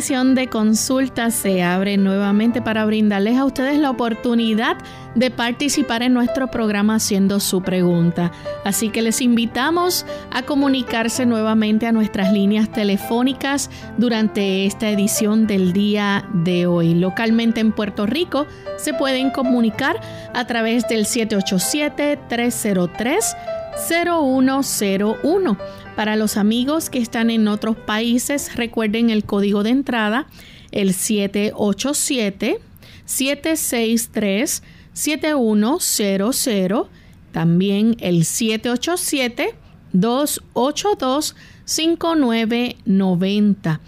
De consulta se abre nuevamente para brindarles a ustedes la oportunidad de participar en nuestro programa haciendo su pregunta. Así que les invitamos a comunicarse nuevamente a nuestras líneas telefónicas durante esta edición del día de hoy. Localmente en Puerto Rico se pueden comunicar a través del 787 303 0101 para los amigos que están en otros países, recuerden el código de entrada, el 787-763-7100, también el 787-282-5990.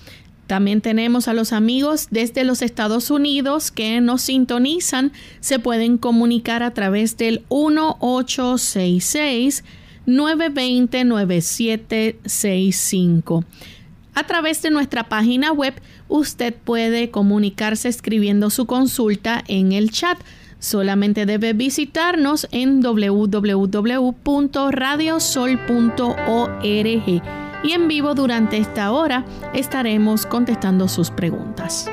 También tenemos a los amigos desde los Estados Unidos que nos sintonizan. Se pueden comunicar a través del 1866 920-9765. A través de nuestra página web, usted puede comunicarse escribiendo su consulta en el chat. Solamente debe visitarnos en www.radiosol.org y en vivo durante esta hora estaremos contestando sus preguntas.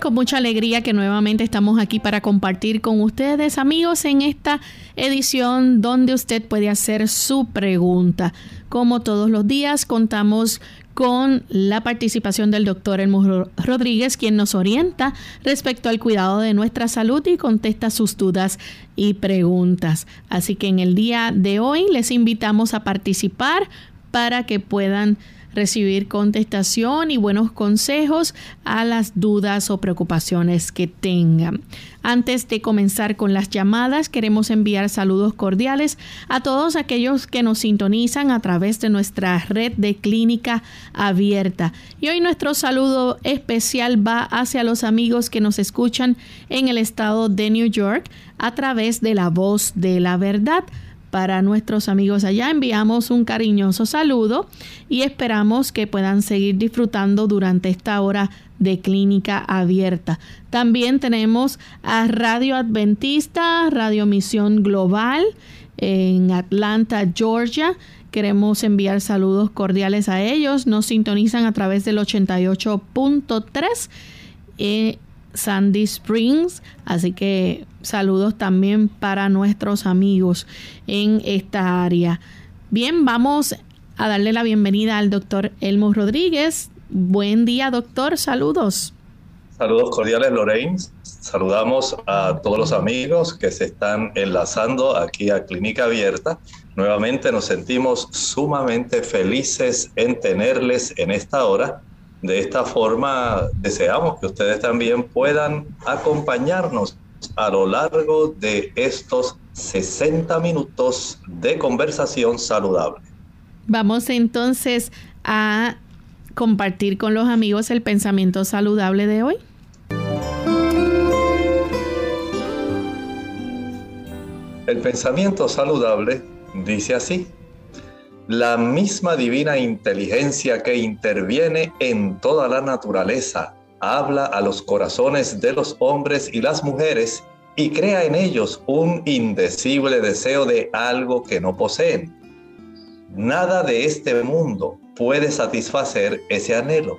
Con mucha alegría que nuevamente estamos aquí para compartir con ustedes, amigos, en esta edición donde usted puede hacer su pregunta. Como todos los días, contamos con la participación del doctor Elmo Rodríguez, quien nos orienta respecto al cuidado de nuestra salud y contesta sus dudas y preguntas. Así que en el día de hoy les invitamos a participar para que puedan recibir contestación y buenos consejos a las dudas o preocupaciones que tengan. Antes de comenzar con las llamadas, queremos enviar saludos cordiales a todos aquellos que nos sintonizan a través de nuestra red de clínica abierta. Y hoy nuestro saludo especial va hacia los amigos que nos escuchan en el estado de New York a través de la voz de la verdad. Para nuestros amigos allá enviamos un cariñoso saludo y esperamos que puedan seguir disfrutando durante esta hora de clínica abierta. También tenemos a Radio Adventista, Radio Misión Global en Atlanta, Georgia. Queremos enviar saludos cordiales a ellos. Nos sintonizan a través del 88.3. Sandy Springs. Así que saludos también para nuestros amigos en esta área. Bien, vamos a darle la bienvenida al doctor Elmo Rodríguez. Buen día, doctor. Saludos. Saludos cordiales, Lorraine. Saludamos a todos los amigos que se están enlazando aquí a Clínica Abierta. Nuevamente nos sentimos sumamente felices en tenerles en esta hora de esta forma, deseamos que ustedes también puedan acompañarnos a lo largo de estos 60 minutos de conversación saludable. Vamos entonces a compartir con los amigos el pensamiento saludable de hoy. El pensamiento saludable dice así la misma divina inteligencia que interviene en toda la naturaleza, habla a los corazones de los hombres y las mujeres y crea en ellos un indecible deseo de algo que no poseen. Nada de este mundo puede satisfacer ese anhelo.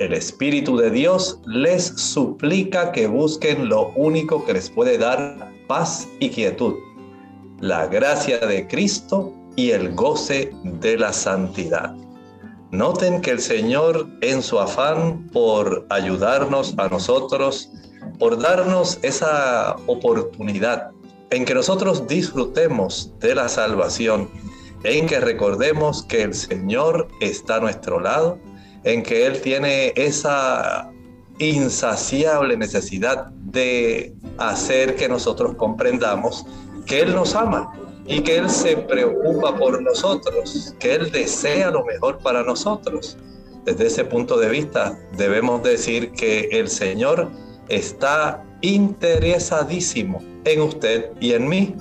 El Espíritu de Dios les suplica que busquen lo único que les puede dar paz y quietud, la gracia de Cristo y el goce de la santidad. Noten que el Señor en su afán por ayudarnos a nosotros, por darnos esa oportunidad en que nosotros disfrutemos de la salvación, en que recordemos que el Señor está a nuestro lado, en que Él tiene esa insaciable necesidad de hacer que nosotros comprendamos que Él nos ama y que Él se preocupa por nosotros, que Él desea lo mejor para nosotros. Desde ese punto de vista debemos decir que el Señor está interesadísimo en usted y en mí,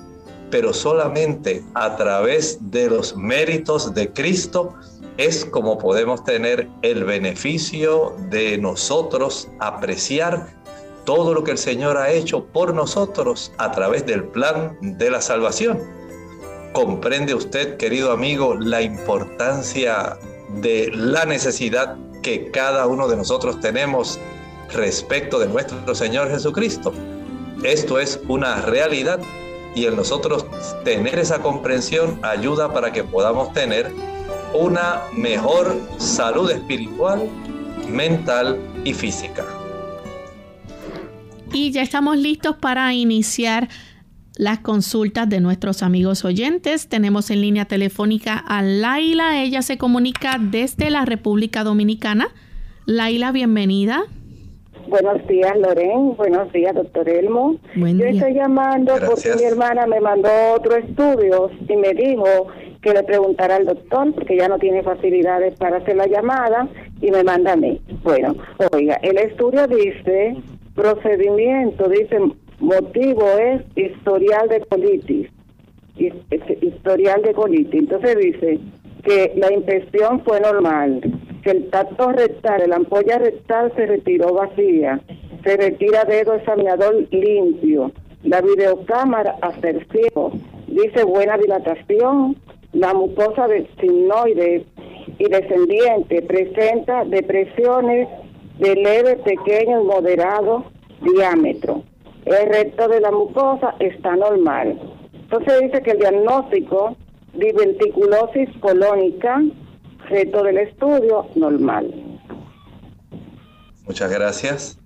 pero solamente a través de los méritos de Cristo es como podemos tener el beneficio de nosotros apreciar todo lo que el Señor ha hecho por nosotros a través del plan de la salvación. ¿Comprende usted, querido amigo, la importancia de la necesidad que cada uno de nosotros tenemos respecto de nuestro Señor Jesucristo? Esto es una realidad y en nosotros tener esa comprensión ayuda para que podamos tener una mejor salud espiritual, mental y física. Y ya estamos listos para iniciar las consultas de nuestros amigos oyentes. Tenemos en línea telefónica a Laila. Ella se comunica desde la República Dominicana. Laila, bienvenida. Buenos días, Loren. Buenos días, doctor Elmo. Yo estoy llamando porque mi hermana me mandó otro estudio y me dijo que le preguntara al doctor porque ya no tiene facilidades para hacer la llamada y me manda a mí. Bueno, oiga, el estudio dice procedimiento, dice motivo es historial de colitis. Historial de colitis. Entonces dice que la infección fue normal, que el tacto rectal, la ampolla rectal se retiró vacía, se retira dedo examinador limpio, la videocámara hacer ciego, dice buena dilatación, la mucosa de signoide y descendiente presenta depresiones de leve, pequeño y moderado diámetro. El resto de la mucosa está normal. Entonces dice que el diagnóstico diverticulosis colónica, reto del estudio, normal. Muchas gracias.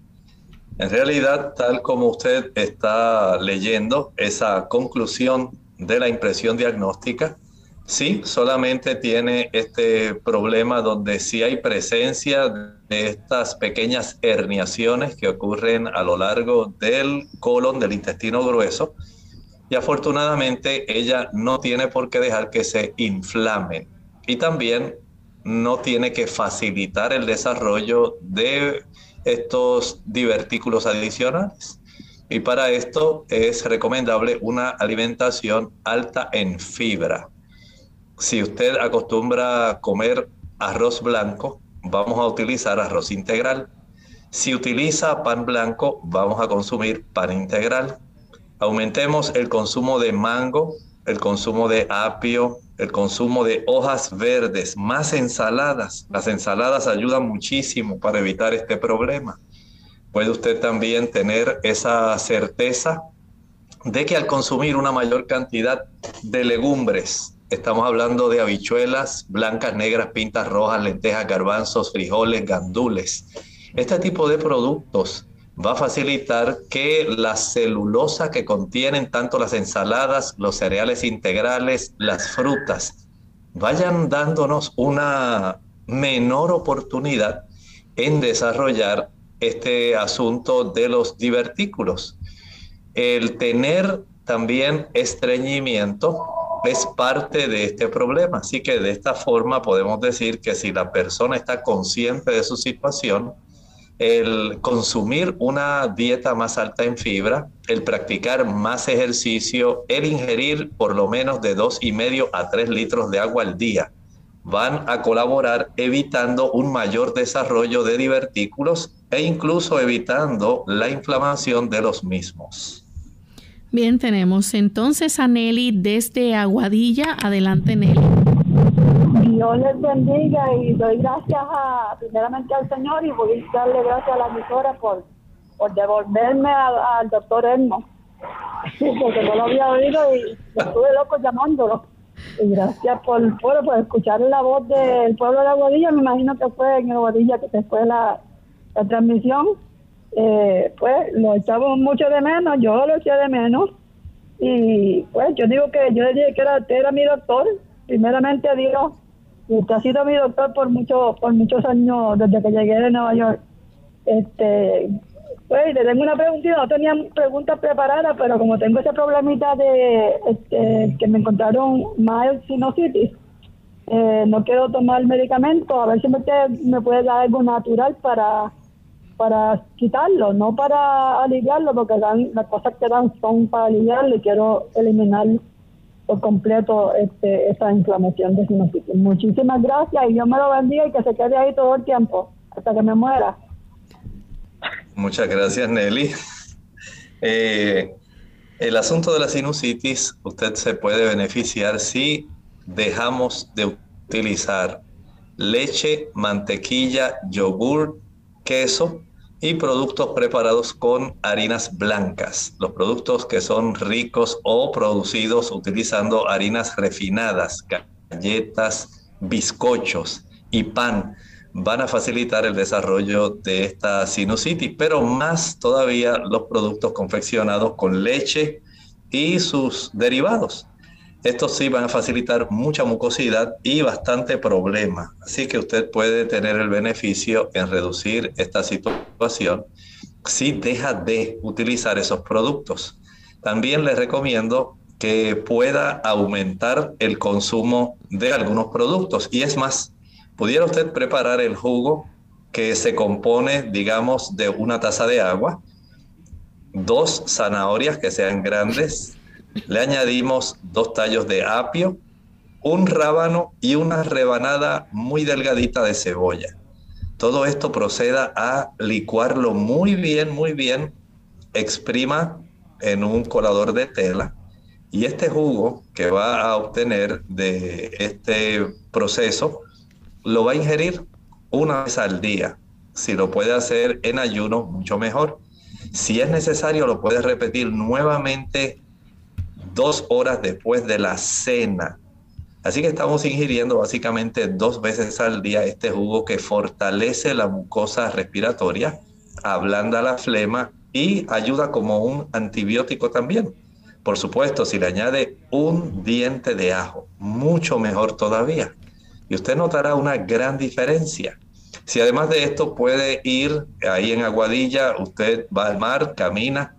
En realidad, tal como usted está leyendo esa conclusión de la impresión diagnóstica, sí, solamente tiene este problema donde sí hay presencia de estas pequeñas herniaciones que ocurren a lo largo del colon, del intestino grueso, y afortunadamente ella no tiene por qué dejar que se inflamen y también no tiene que facilitar el desarrollo de estos divertículos adicionales. Y para esto es recomendable una alimentación alta en fibra. Si usted acostumbra a comer arroz blanco, vamos a utilizar arroz integral. Si utiliza pan blanco, vamos a consumir pan integral. Aumentemos el consumo de mango, el consumo de apio, el consumo de hojas verdes, más ensaladas. Las ensaladas ayudan muchísimo para evitar este problema. Puede usted también tener esa certeza de que al consumir una mayor cantidad de legumbres, estamos hablando de habichuelas blancas, negras, pintas rojas, lentejas, garbanzos, frijoles, gandules, este tipo de productos va a facilitar que la celulosa que contienen tanto las ensaladas, los cereales integrales, las frutas, vayan dándonos una menor oportunidad en desarrollar este asunto de los divertículos. El tener también estreñimiento es parte de este problema. Así que de esta forma podemos decir que si la persona está consciente de su situación, el consumir una dieta más alta en fibra, el practicar más ejercicio, el ingerir por lo menos de dos y medio a tres litros de agua al día, van a colaborar evitando un mayor desarrollo de divertículos e incluso evitando la inflamación de los mismos. Bien, tenemos entonces a Nelly desde Aguadilla. Adelante, Nelly. Dios les bendiga y doy gracias a, primeramente al Señor y voy a darle gracias a la emisora por, por devolverme al doctor Elmo. porque no lo había oído y estuve loco llamándolo. Y gracias por, por, escuchar la voz del pueblo de Aguadilla. Me imagino que fue en Aguadilla que se fue la, la transmisión. Eh, pues lo echamos mucho de menos, yo lo eché de menos. Y pues yo digo que yo dije que era, era mi doctor, primeramente Dios, y usted ha sido mi doctor por muchos por muchos años desde que llegué de Nueva York. Este, pues le tengo una preguntita, no tenía preguntas preparadas, pero como tengo ese problemita de este, que me encontraron mild sinusitis, eh, no quiero tomar medicamento, a ver si me, me puede dar algo natural para para quitarlo, no para aliviarlo, porque dan, las cosas que dan son para aliviarlo y quiero eliminar por completo este, esa inflamación de sinusitis. Muchísimas gracias y Dios me lo bendiga y que se quede ahí todo el tiempo, hasta que me muera. Muchas gracias, Nelly. Eh, el asunto de la sinusitis, usted se puede beneficiar si dejamos de utilizar leche, mantequilla, yogur, queso y productos preparados con harinas blancas. Los productos que son ricos o producidos utilizando harinas refinadas, galletas, bizcochos y pan van a facilitar el desarrollo de esta sinusitis, pero más todavía los productos confeccionados con leche y sus derivados. Estos sí van a facilitar mucha mucosidad y bastante problema. Así que usted puede tener el beneficio en reducir esta situación si deja de utilizar esos productos. También le recomiendo que pueda aumentar el consumo de algunos productos. Y es más, pudiera usted preparar el jugo que se compone, digamos, de una taza de agua, dos zanahorias que sean grandes, le añadimos dos tallos de apio, un rábano y una rebanada muy delgadita de cebolla. Todo esto proceda a licuarlo muy bien, muy bien, exprima en un colador de tela y este jugo que va a obtener de este proceso lo va a ingerir una vez al día. Si lo puede hacer en ayuno, mucho mejor. Si es necesario, lo puede repetir nuevamente dos horas después de la cena. Así que estamos ingiriendo básicamente dos veces al día este jugo que fortalece la mucosa respiratoria, ablanda la flema y ayuda como un antibiótico también. Por supuesto, si le añade un diente de ajo, mucho mejor todavía y usted notará una gran diferencia. Si además de esto puede ir ahí en Aguadilla, usted va al mar, camina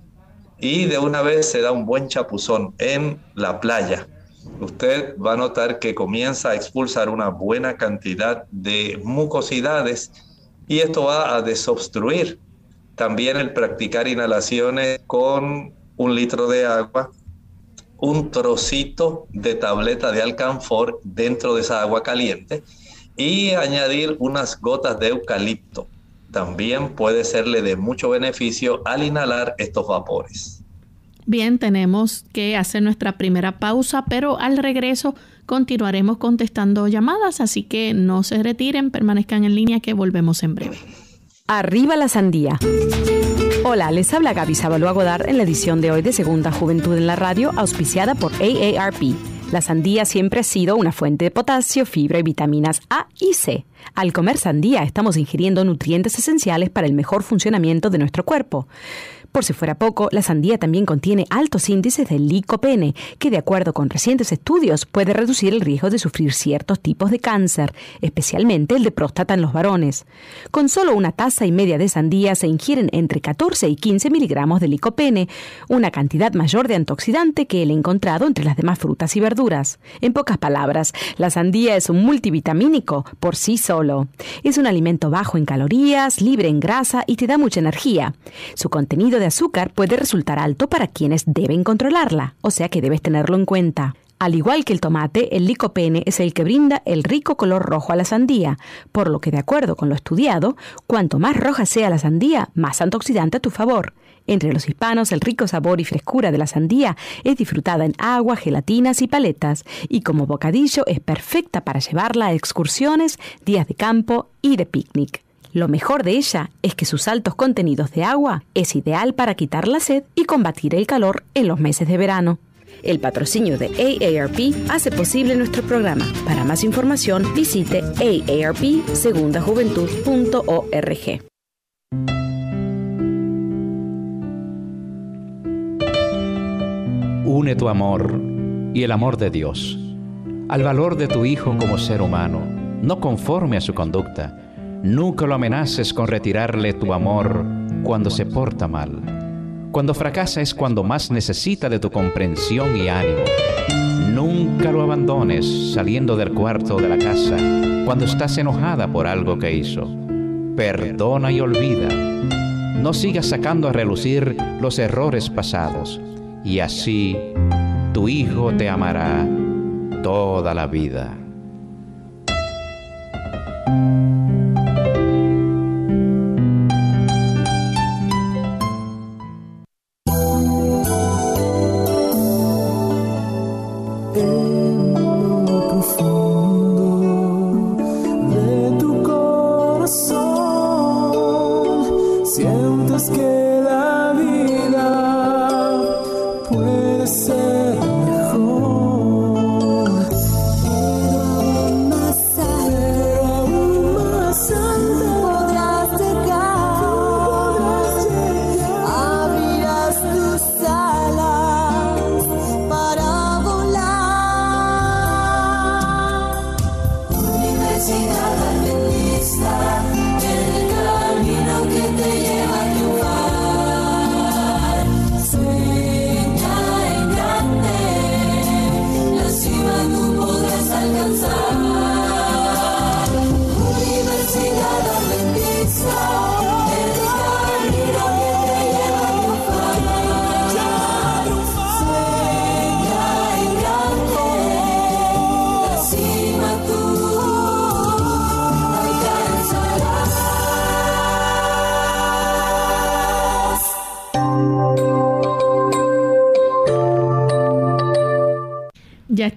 y de una vez se da un buen chapuzón en la playa. Usted va a notar que comienza a expulsar una buena cantidad de mucosidades y esto va a desobstruir. También el practicar inhalaciones con un litro de agua un trocito de tableta de alcanfor dentro de esa agua caliente y añadir unas gotas de eucalipto. También puede serle de mucho beneficio al inhalar estos vapores. Bien, tenemos que hacer nuestra primera pausa, pero al regreso continuaremos contestando llamadas, así que no se retiren, permanezcan en línea que volvemos en breve. Arriba la sandía. Hola, les habla Gaby Sabalua Godard en la edición de hoy de Segunda Juventud en la Radio, auspiciada por AARP. La sandía siempre ha sido una fuente de potasio, fibra y vitaminas A y C. Al comer sandía estamos ingiriendo nutrientes esenciales para el mejor funcionamiento de nuestro cuerpo. Por si fuera poco, la sandía también contiene altos índices de licopene, que de acuerdo con recientes estudios puede reducir el riesgo de sufrir ciertos tipos de cáncer, especialmente el de próstata en los varones. Con solo una taza y media de sandía se ingieren entre 14 y 15 miligramos de licopene, una cantidad mayor de antioxidante que el encontrado entre las demás frutas y verduras. En pocas palabras, la sandía es un multivitamínico por sí solo. Es un alimento bajo en calorías, libre en grasa y te da mucha energía. Su contenido de azúcar puede resultar alto para quienes deben controlarla, o sea que debes tenerlo en cuenta. Al igual que el tomate, el licopene es el que brinda el rico color rojo a la sandía, por lo que de acuerdo con lo estudiado, cuanto más roja sea la sandía, más antioxidante a tu favor. Entre los hispanos, el rico sabor y frescura de la sandía es disfrutada en agua, gelatinas y paletas, y como bocadillo es perfecta para llevarla a excursiones, días de campo y de picnic. Lo mejor de ella es que sus altos contenidos de agua es ideal para quitar la sed y combatir el calor en los meses de verano. El patrocinio de AARP hace posible nuestro programa. Para más información visite aarpsegundajuventud.org. Une tu amor y el amor de Dios al valor de tu hijo como ser humano, no conforme a su conducta. Nunca lo amenaces con retirarle tu amor cuando se porta mal. Cuando fracasa es cuando más necesita de tu comprensión y ánimo. Nunca lo abandones saliendo del cuarto de la casa cuando estás enojada por algo que hizo. Perdona y olvida. No sigas sacando a relucir los errores pasados y así tu hijo te amará toda la vida.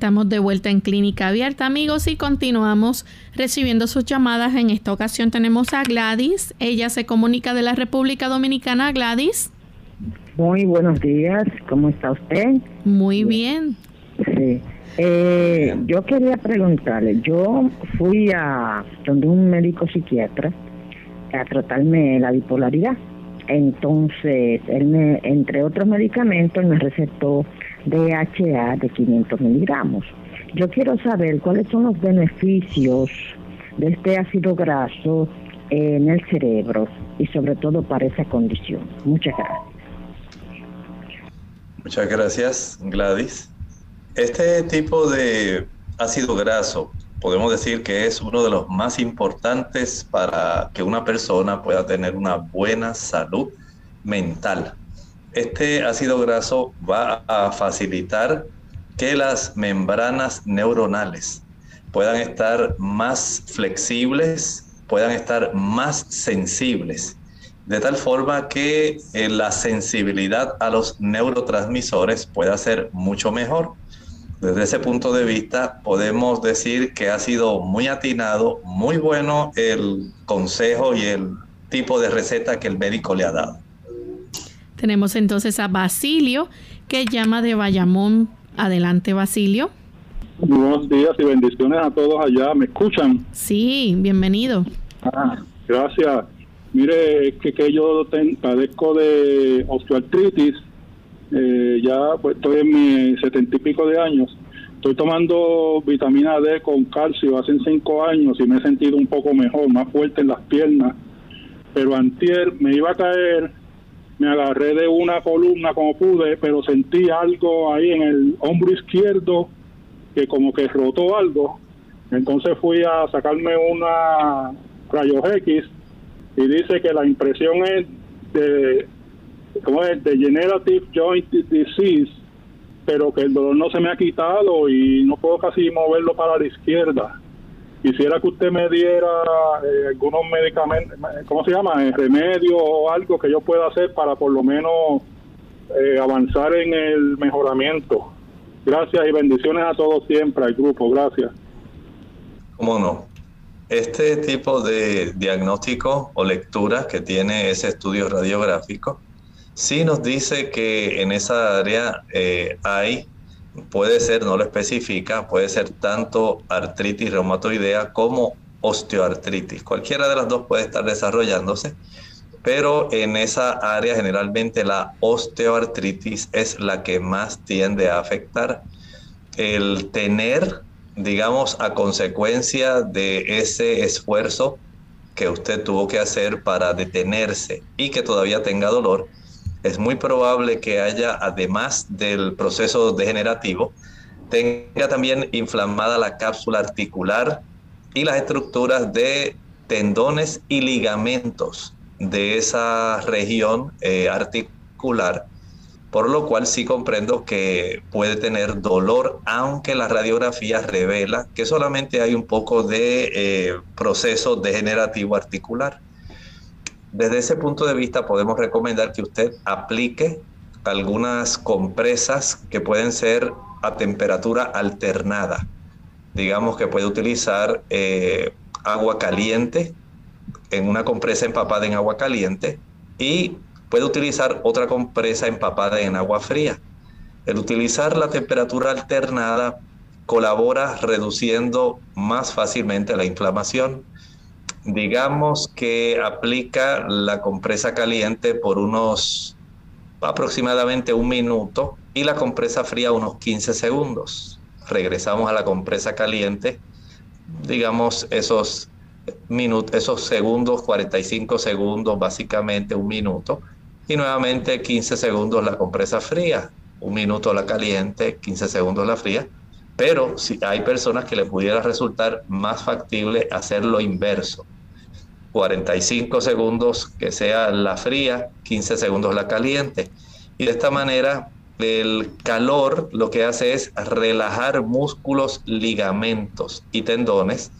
Estamos de vuelta en Clínica Abierta, amigos, y continuamos recibiendo sus llamadas. En esta ocasión tenemos a Gladys. Ella se comunica de la República Dominicana. Gladys. Muy buenos días. ¿Cómo está usted? Muy bien. Sí. Eh, yo quería preguntarle, yo fui a donde un médico psiquiatra a tratarme la bipolaridad. Entonces, él me, entre otros medicamentos, me recetó DHA de 500 miligramos. Yo quiero saber cuáles son los beneficios de este ácido graso en el cerebro y sobre todo para esa condición. Muchas gracias. Muchas gracias, Gladys. Este tipo de ácido graso podemos decir que es uno de los más importantes para que una persona pueda tener una buena salud mental. Este ácido graso va a facilitar que las membranas neuronales puedan estar más flexibles, puedan estar más sensibles, de tal forma que eh, la sensibilidad a los neurotransmisores pueda ser mucho mejor. Desde ese punto de vista, podemos decir que ha sido muy atinado, muy bueno el consejo y el tipo de receta que el médico le ha dado. Tenemos entonces a Basilio, que llama de Bayamón. Adelante, Basilio. Buenos días y bendiciones a todos allá. ¿Me escuchan? Sí, bienvenido. Ah, gracias. Mire, que, que yo padezco de osteoartritis. Eh, ya pues, estoy en mis setenta y pico de años. Estoy tomando vitamina D con calcio hace cinco años y me he sentido un poco mejor, más fuerte en las piernas. Pero antier me iba a caer me agarré de una columna como pude, pero sentí algo ahí en el hombro izquierdo que como que rotó algo. Entonces fui a sacarme una rayos X y dice que la impresión es de, ¿cómo es? Degenerative Joint Disease, pero que el dolor no se me ha quitado y no puedo casi moverlo para la izquierda. Quisiera que usted me diera eh, algunos medicamentos, ¿cómo se llama? Eh, remedio o algo que yo pueda hacer para por lo menos eh, avanzar en el mejoramiento. Gracias y bendiciones a todos siempre, al grupo. Gracias. ¿Cómo no? Este tipo de diagnóstico o lectura que tiene ese estudio radiográfico sí nos dice que en esa área hay puede ser, no lo especifica, puede ser tanto artritis reumatoidea como osteoartritis. Cualquiera de las dos puede estar desarrollándose, pero en esa área generalmente la osteoartritis es la que más tiende a afectar. El tener, digamos, a consecuencia de ese esfuerzo que usted tuvo que hacer para detenerse y que todavía tenga dolor, es muy probable que haya, además del proceso degenerativo, tenga también inflamada la cápsula articular y las estructuras de tendones y ligamentos de esa región eh, articular, por lo cual sí comprendo que puede tener dolor, aunque la radiografía revela que solamente hay un poco de eh, proceso degenerativo articular. Desde ese punto de vista podemos recomendar que usted aplique algunas compresas que pueden ser a temperatura alternada. Digamos que puede utilizar eh, agua caliente en una compresa empapada en agua caliente y puede utilizar otra compresa empapada en agua fría. El utilizar la temperatura alternada colabora reduciendo más fácilmente la inflamación digamos que aplica la compresa caliente por unos aproximadamente un minuto y la compresa fría unos 15 segundos. Regresamos a la compresa caliente, digamos esos minutos, esos segundos, 45 segundos, básicamente un minuto, y nuevamente 15 segundos la compresa fría, un minuto la caliente, 15 segundos la fría. Pero si hay personas que le pudiera resultar más factible hacer lo inverso. 45 segundos que sea la fría, 15 segundos la caliente. Y de esta manera el calor lo que hace es relajar músculos, ligamentos y tendones.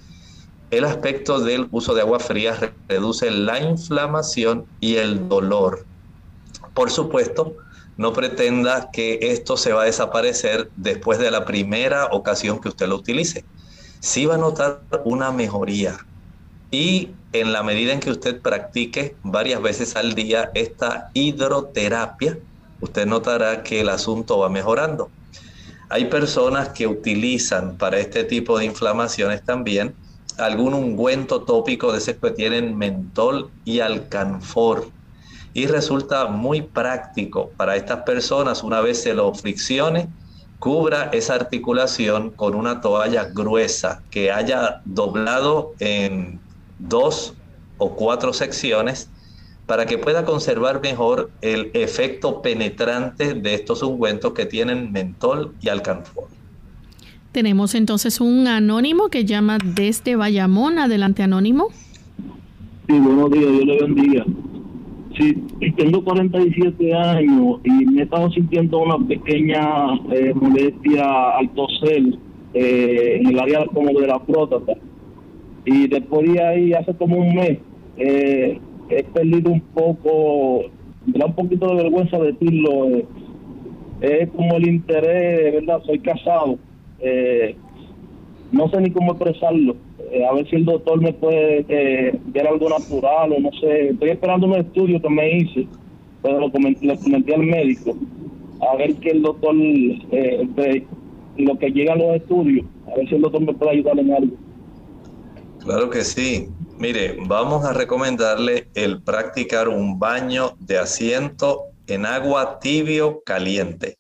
El aspecto del uso de agua fría reduce la inflamación y el dolor. Por supuesto, no pretenda que esto se va a desaparecer después de la primera ocasión que usted lo utilice. Sí va a notar una mejoría. Y en la medida en que usted practique varias veces al día esta hidroterapia, usted notará que el asunto va mejorando. Hay personas que utilizan para este tipo de inflamaciones también algún ungüento tópico de ese que tienen mentol y alcanfor y resulta muy práctico para estas personas una vez se lo friccione cubra esa articulación con una toalla gruesa que haya doblado en dos o cuatro secciones para que pueda conservar mejor el efecto penetrante de estos ungüentos que tienen mentol y alcanfor. Tenemos entonces un anónimo que llama desde Bayamón. Adelante, anónimo. Sí, buenos días, Dios le bendiga. Sí, tengo 47 años y me he estado sintiendo una pequeña eh, molestia al toser eh, en el área como de la próstata. Y después de ahí, hace como un mes, eh, he perdido un poco, me da un poquito de vergüenza decirlo, es como el interés, ¿verdad? Soy casado. No sé ni cómo expresarlo eh, a ver si el doctor me puede eh, ver algo natural o no sé. Estoy esperando un estudio que me hice, pero lo comenté, al médico, a ver que el doctor, eh, lo que llega a los estudios, a ver si el doctor me puede ayudar en algo. Claro que sí. Mire, vamos a recomendarle el practicar un baño de asiento en agua tibio caliente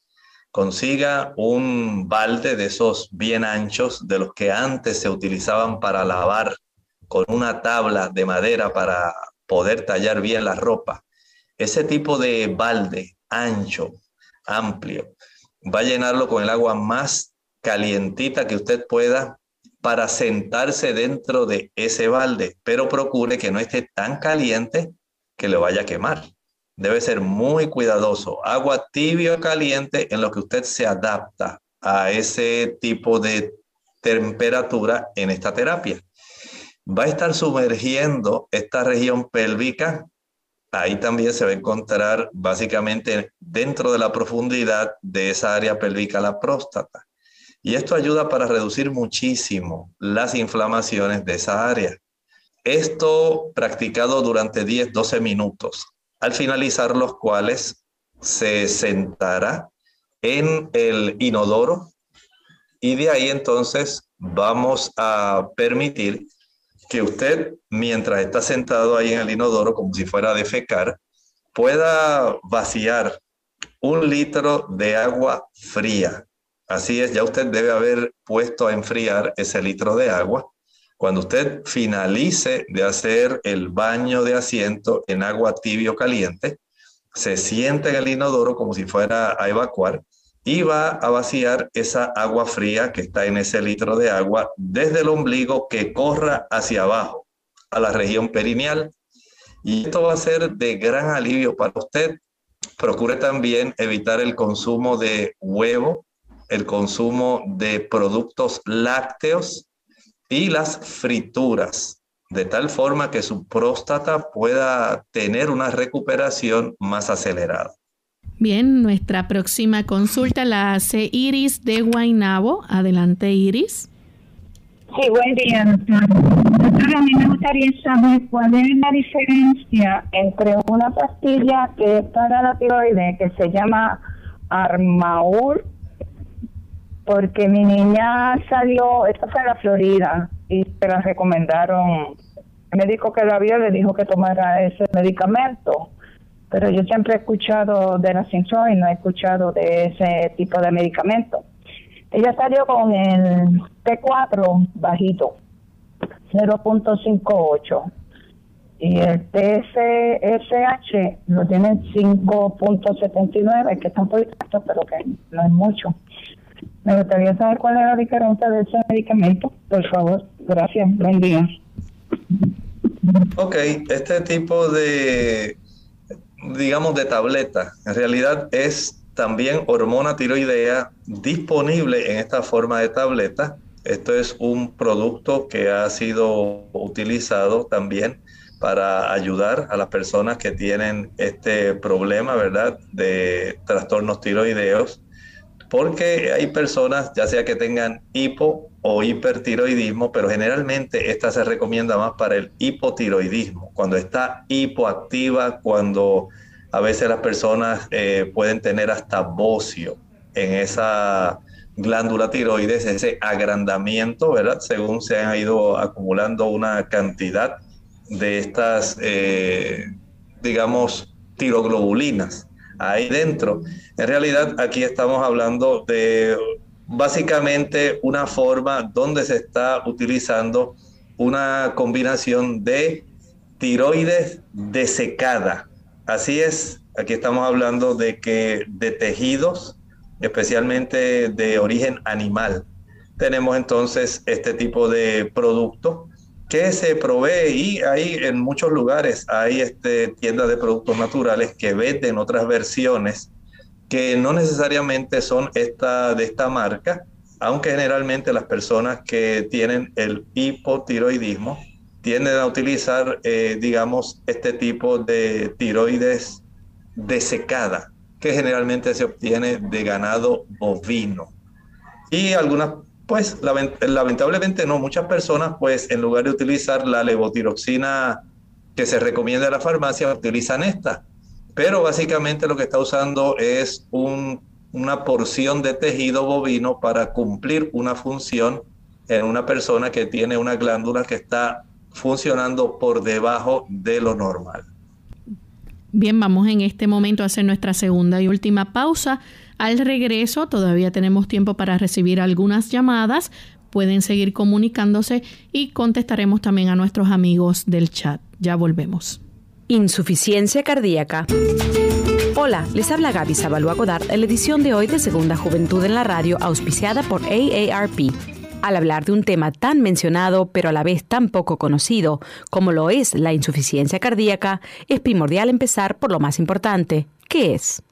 consiga un balde de esos bien anchos, de los que antes se utilizaban para lavar con una tabla de madera para poder tallar bien la ropa. Ese tipo de balde ancho, amplio, va a llenarlo con el agua más calientita que usted pueda para sentarse dentro de ese balde, pero procure que no esté tan caliente que le vaya a quemar. Debe ser muy cuidadoso. Agua tibio o caliente en lo que usted se adapta a ese tipo de temperatura en esta terapia. Va a estar sumergiendo esta región pélvica. Ahí también se va a encontrar básicamente dentro de la profundidad de esa área pélvica la próstata. Y esto ayuda para reducir muchísimo las inflamaciones de esa área. Esto practicado durante 10, 12 minutos, al finalizar los cuales se sentará en el inodoro y de ahí entonces vamos a permitir que usted, mientras está sentado ahí en el inodoro, como si fuera a defecar, pueda vaciar un litro de agua fría. Así es, ya usted debe haber puesto a enfriar ese litro de agua. Cuando usted finalice de hacer el baño de asiento en agua tibio caliente, se siente en el inodoro como si fuera a evacuar y va a vaciar esa agua fría que está en ese litro de agua desde el ombligo que corra hacia abajo a la región perineal. Y esto va a ser de gran alivio para usted. Procure también evitar el consumo de huevo, el consumo de productos lácteos y las frituras, de tal forma que su próstata pueda tener una recuperación más acelerada. Bien, nuestra próxima consulta la hace Iris de Guainabo. Adelante, Iris. Sí, buen día, doctor. Doctor, a mí me gustaría saber cuál es la diferencia entre una pastilla que es para la tiroides, que se llama Armaur, porque mi niña salió, esta fue en la Florida, y se la recomendaron. El médico que la vio le dijo que tomara ese medicamento pero yo siempre he escuchado de la y no he escuchado de ese tipo de medicamento. Ella salió con el T4 bajito, 0.58. Y el TSH lo tiene 5.79, que está un poquito alto, pero que no es mucho. Me gustaría saber cuál es la diferencia de ese medicamento, por favor. Gracias, buen día. Ok, este tipo de digamos, de tableta. En realidad es también hormona tiroidea disponible en esta forma de tableta. Esto es un producto que ha sido utilizado también para ayudar a las personas que tienen este problema, ¿verdad?, de trastornos tiroideos porque hay personas, ya sea que tengan hipo o hipertiroidismo, pero generalmente esta se recomienda más para el hipotiroidismo, cuando está hipoactiva, cuando a veces las personas eh, pueden tener hasta bocio en esa glándula tiroides, ese agrandamiento, ¿verdad? Según se han ido acumulando una cantidad de estas, eh, digamos, tiroglobulinas ahí dentro. En realidad aquí estamos hablando de básicamente una forma donde se está utilizando una combinación de tiroides desecada. Así es, aquí estamos hablando de que de tejidos, especialmente de origen animal. Tenemos entonces este tipo de producto que se provee y hay en muchos lugares hay este, tiendas de productos naturales que venden otras versiones que no necesariamente son esta, de esta marca, aunque generalmente las personas que tienen el hipotiroidismo tienden a utilizar, eh, digamos, este tipo de tiroides desecada, que generalmente se obtiene de ganado bovino. Y algunas pues lamentablemente no, muchas personas pues en lugar de utilizar la levotiroxina que se recomienda en la farmacia, utilizan esta. Pero básicamente lo que está usando es una porción de tejido bovino para cumplir una función en una persona que tiene una glándula que está funcionando por debajo de lo normal. Bien, vamos en este momento a hacer nuestra segunda y última pausa. Al regreso todavía tenemos tiempo para recibir algunas llamadas. Pueden seguir comunicándose y contestaremos también a nuestros amigos del chat. Ya volvemos. Insuficiencia cardíaca. Hola, les habla Gaby Sabalua Godard en la edición de hoy de Segunda Juventud en la Radio, auspiciada por AARP. Al hablar de un tema tan mencionado pero a la vez tan poco conocido como lo es la insuficiencia cardíaca, es primordial empezar por lo más importante, ¿qué es?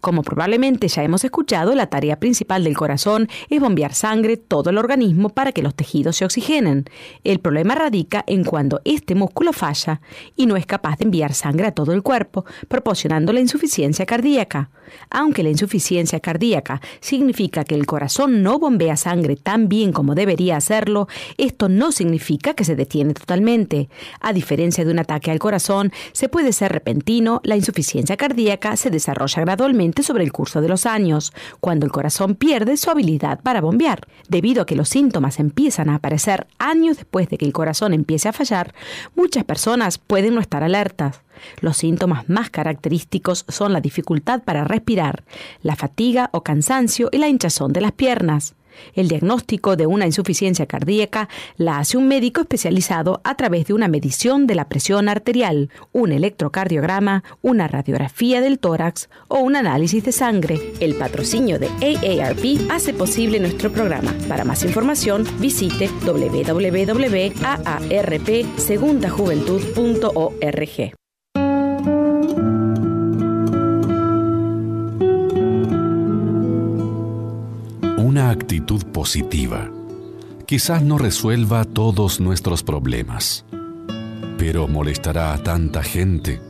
Como probablemente ya hemos escuchado, la tarea principal del corazón es bombear sangre todo el organismo para que los tejidos se oxigenen. El problema radica en cuando este músculo falla y no es capaz de enviar sangre a todo el cuerpo, proporcionando la insuficiencia cardíaca. Aunque la insuficiencia cardíaca significa que el corazón no bombea sangre tan bien como debería hacerlo, esto no significa que se detiene totalmente. A diferencia de un ataque al corazón, se puede ser repentino, la insuficiencia cardíaca se desarrolla gradualmente sobre el curso de los años, cuando el corazón pierde su habilidad para bombear. Debido a que los síntomas empiezan a aparecer años después de que el corazón empiece a fallar, muchas personas pueden no estar alertas. Los síntomas más característicos son la dificultad para respirar, la fatiga o cansancio y la hinchazón de las piernas. El diagnóstico de una insuficiencia cardíaca la hace un médico especializado a través de una medición de la presión arterial, un electrocardiograma, una radiografía del tórax o un análisis de sangre. El patrocinio de AARP hace posible nuestro programa. Para más información, visite www.aarpsegundajuventud.org. Actitud positiva quizás no resuelva todos nuestros problemas, pero molestará a tanta gente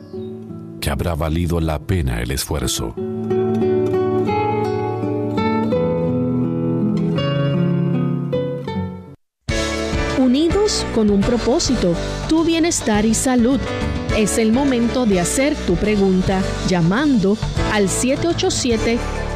que habrá valido la pena el esfuerzo. Unidos con un propósito, tu bienestar y salud. Es el momento de hacer tu pregunta llamando al 787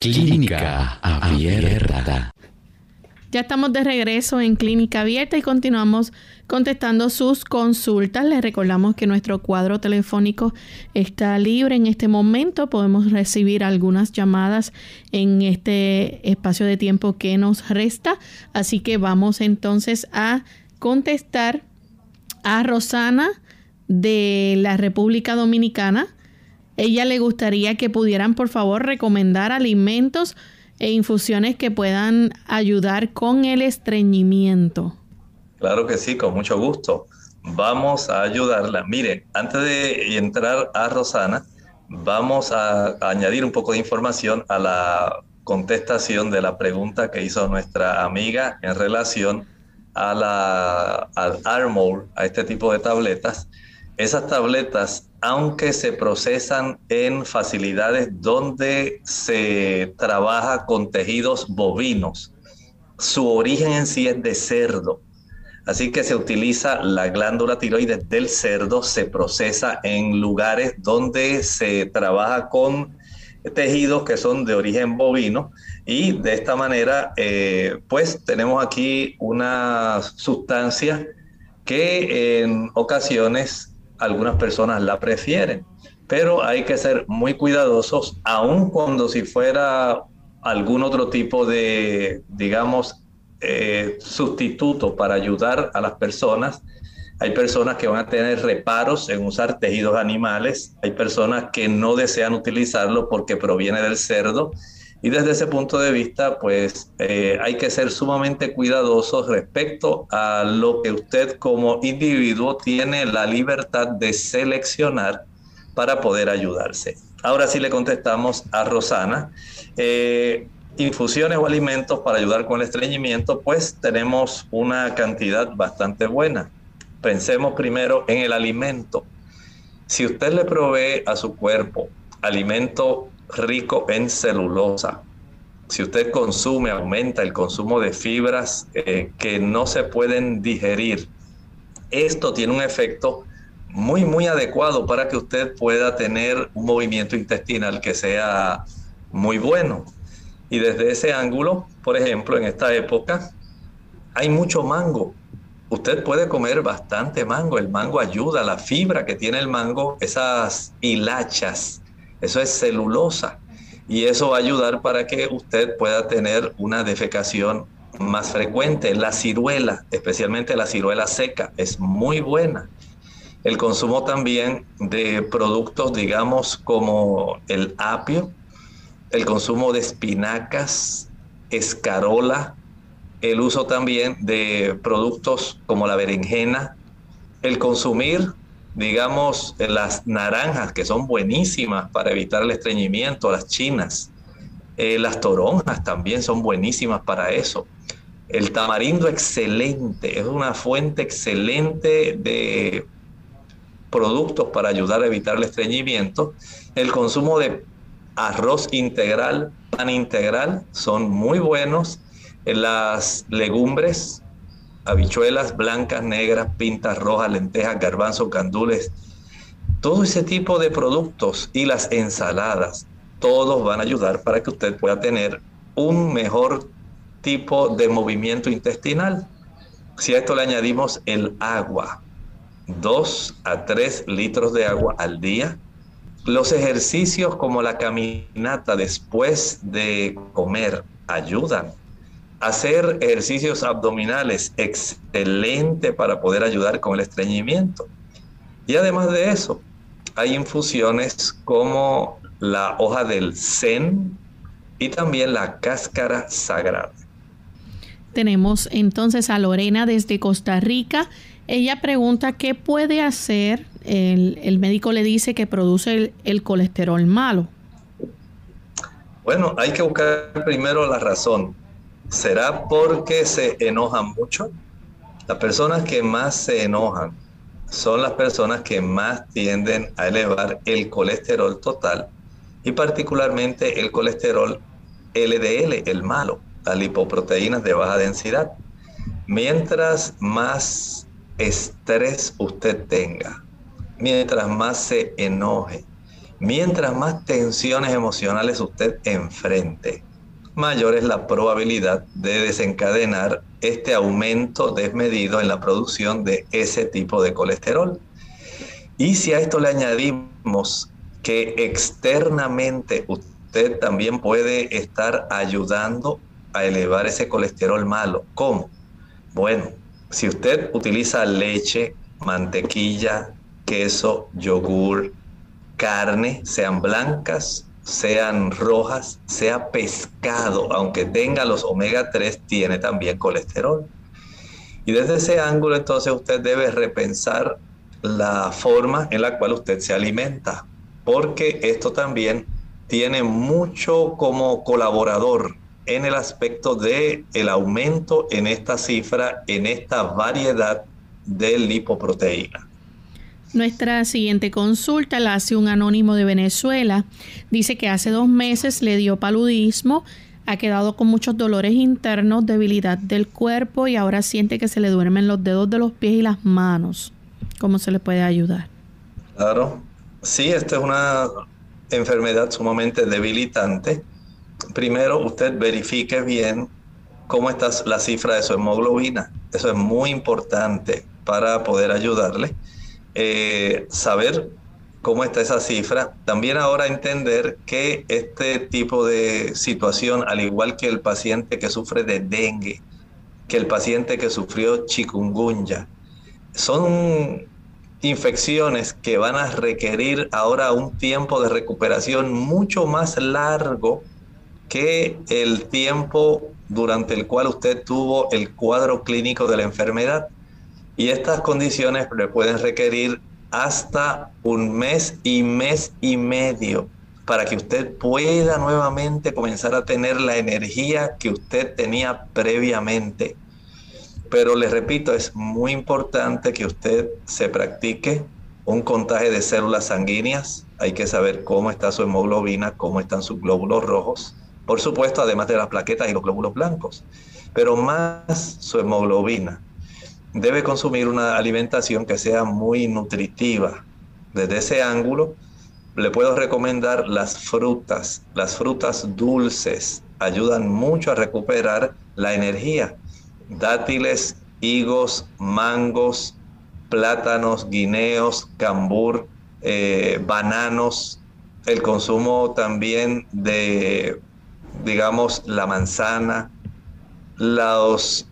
Clínica Abierta. Ya estamos de regreso en Clínica Abierta y continuamos contestando sus consultas. Les recordamos que nuestro cuadro telefónico está libre en este momento. Podemos recibir algunas llamadas en este espacio de tiempo que nos resta. Así que vamos entonces a contestar a Rosana de la República Dominicana ella le gustaría que pudieran, por favor, recomendar alimentos e infusiones que puedan ayudar con el estreñimiento. Claro que sí, con mucho gusto. Vamos a ayudarla. Mire, antes de entrar a Rosana, vamos a añadir un poco de información a la contestación de la pregunta que hizo nuestra amiga en relación a la, al Armor, a este tipo de tabletas. Esas tabletas, aunque se procesan en facilidades donde se trabaja con tejidos bovinos, su origen en sí es de cerdo. Así que se utiliza la glándula tiroides del cerdo, se procesa en lugares donde se trabaja con tejidos que son de origen bovino y de esta manera eh, pues tenemos aquí una sustancia que en ocasiones algunas personas la prefieren, pero hay que ser muy cuidadosos, aun cuando si fuera algún otro tipo de, digamos, eh, sustituto para ayudar a las personas. Hay personas que van a tener reparos en usar tejidos animales, hay personas que no desean utilizarlo porque proviene del cerdo y desde ese punto de vista, pues eh, hay que ser sumamente cuidadosos respecto a lo que usted como individuo tiene la libertad de seleccionar para poder ayudarse. Ahora sí le contestamos a Rosana. Eh, infusiones o alimentos para ayudar con el estreñimiento, pues tenemos una cantidad bastante buena. Pensemos primero en el alimento. Si usted le provee a su cuerpo alimento rico en celulosa. Si usted consume, aumenta el consumo de fibras eh, que no se pueden digerir. Esto tiene un efecto muy, muy adecuado para que usted pueda tener un movimiento intestinal que sea muy bueno. Y desde ese ángulo, por ejemplo, en esta época, hay mucho mango. Usted puede comer bastante mango. El mango ayuda, la fibra que tiene el mango, esas hilachas, eso es celulosa. Y eso va a ayudar para que usted pueda tener una defecación más frecuente. La ciruela, especialmente la ciruela seca, es muy buena. El consumo también de productos, digamos, como el apio, el consumo de espinacas, escarola, el uso también de productos como la berenjena, el consumir, digamos, las naranjas, que son buenísimas para evitar el estreñimiento, las chinas, eh, las toronjas también son buenísimas para eso. El tamarindo excelente, es una fuente excelente de productos para ayudar a evitar el estreñimiento. El consumo de arroz integral, pan integral, son muy buenos. Las legumbres, habichuelas blancas, negras, pintas rojas, lentejas, garbanzos, gandules, todo ese tipo de productos y las ensaladas, todos van a ayudar para que usted pueda tener un mejor tipo de movimiento intestinal. Si a esto le añadimos el agua, 2 a 3 litros de agua al día, los ejercicios como la caminata después de comer ayudan. Hacer ejercicios abdominales, excelente para poder ayudar con el estreñimiento. Y además de eso, hay infusiones como la hoja del zen y también la cáscara sagrada. Tenemos entonces a Lorena desde Costa Rica. Ella pregunta qué puede hacer. El, médico le dice que produce el, colesterol malo. Bueno, hay que buscar primero la razón. ¿Será porque se enojan mucho? Las personas que más se enojan son las personas que más tienden a elevar el colesterol total y particularmente el colesterol LDL, el malo lipoproteínas de baja densidad. Mientras más estrés usted tenga, mientras más se enoje, mientras más tensiones emocionales usted enfrente, mayor es la probabilidad de desencadenar este aumento desmedido en la producción de ese tipo de colesterol. Y si a esto le añadimos que externamente usted también puede estar ayudando a elevar ese colesterol malo. ¿Cómo? Bueno, si usted utiliza leche, mantequilla, queso, yogur, carne, sean blancas, sean rojas, sea pescado, aunque tenga los omega 3, tiene también colesterol. Y desde ese ángulo entonces usted debe repensar la forma en la cual usted se alimenta, porque esto también tiene mucho como colaborador en el aspecto de el aumento en esta cifra, en esta variedad de lipoproteína. Nuestra siguiente consulta la hace un anónimo de Venezuela. Dice que hace dos meses le dio paludismo, ha quedado con muchos dolores internos, debilidad del cuerpo y ahora siente que se le duermen los dedos de los pies y las manos. ¿Cómo se le puede ayudar? Claro, sí, esta es una enfermedad sumamente debilitante primero usted verifique bien cómo está la cifra de su hemoglobina. Eso es muy importante para poder ayudarle. Eh, saber cómo está esa cifra. También ahora entender que este tipo de situación, al igual que el paciente que sufre de dengue, que el paciente que sufrió chikungunya, son infecciones que van a requerir ahora un tiempo de recuperación mucho más largo que el tiempo durante el cual usted tuvo el cuadro clínico de la enfermedad. Y estas condiciones le pueden requerir hasta un mes y mes y medio para que usted pueda nuevamente comenzar a tener la energía que usted tenía previamente. Pero les repito, es muy importante que usted se practique un contaje de células sanguíneas. Hay que saber cómo está su hemoglobina, cómo están sus glóbulos rojos por supuesto, además de las plaquetas y los glóbulos blancos, pero más su hemoglobina. Debe consumir una alimentación que sea muy nutritiva. Desde ese ángulo, le puedo recomendar las frutas, las frutas dulces, ayudan mucho a recuperar la energía. Dátiles, higos, mangos, plátanos, guineos, cambur, eh, bananos, el consumo también de, digamos, la manzana, los,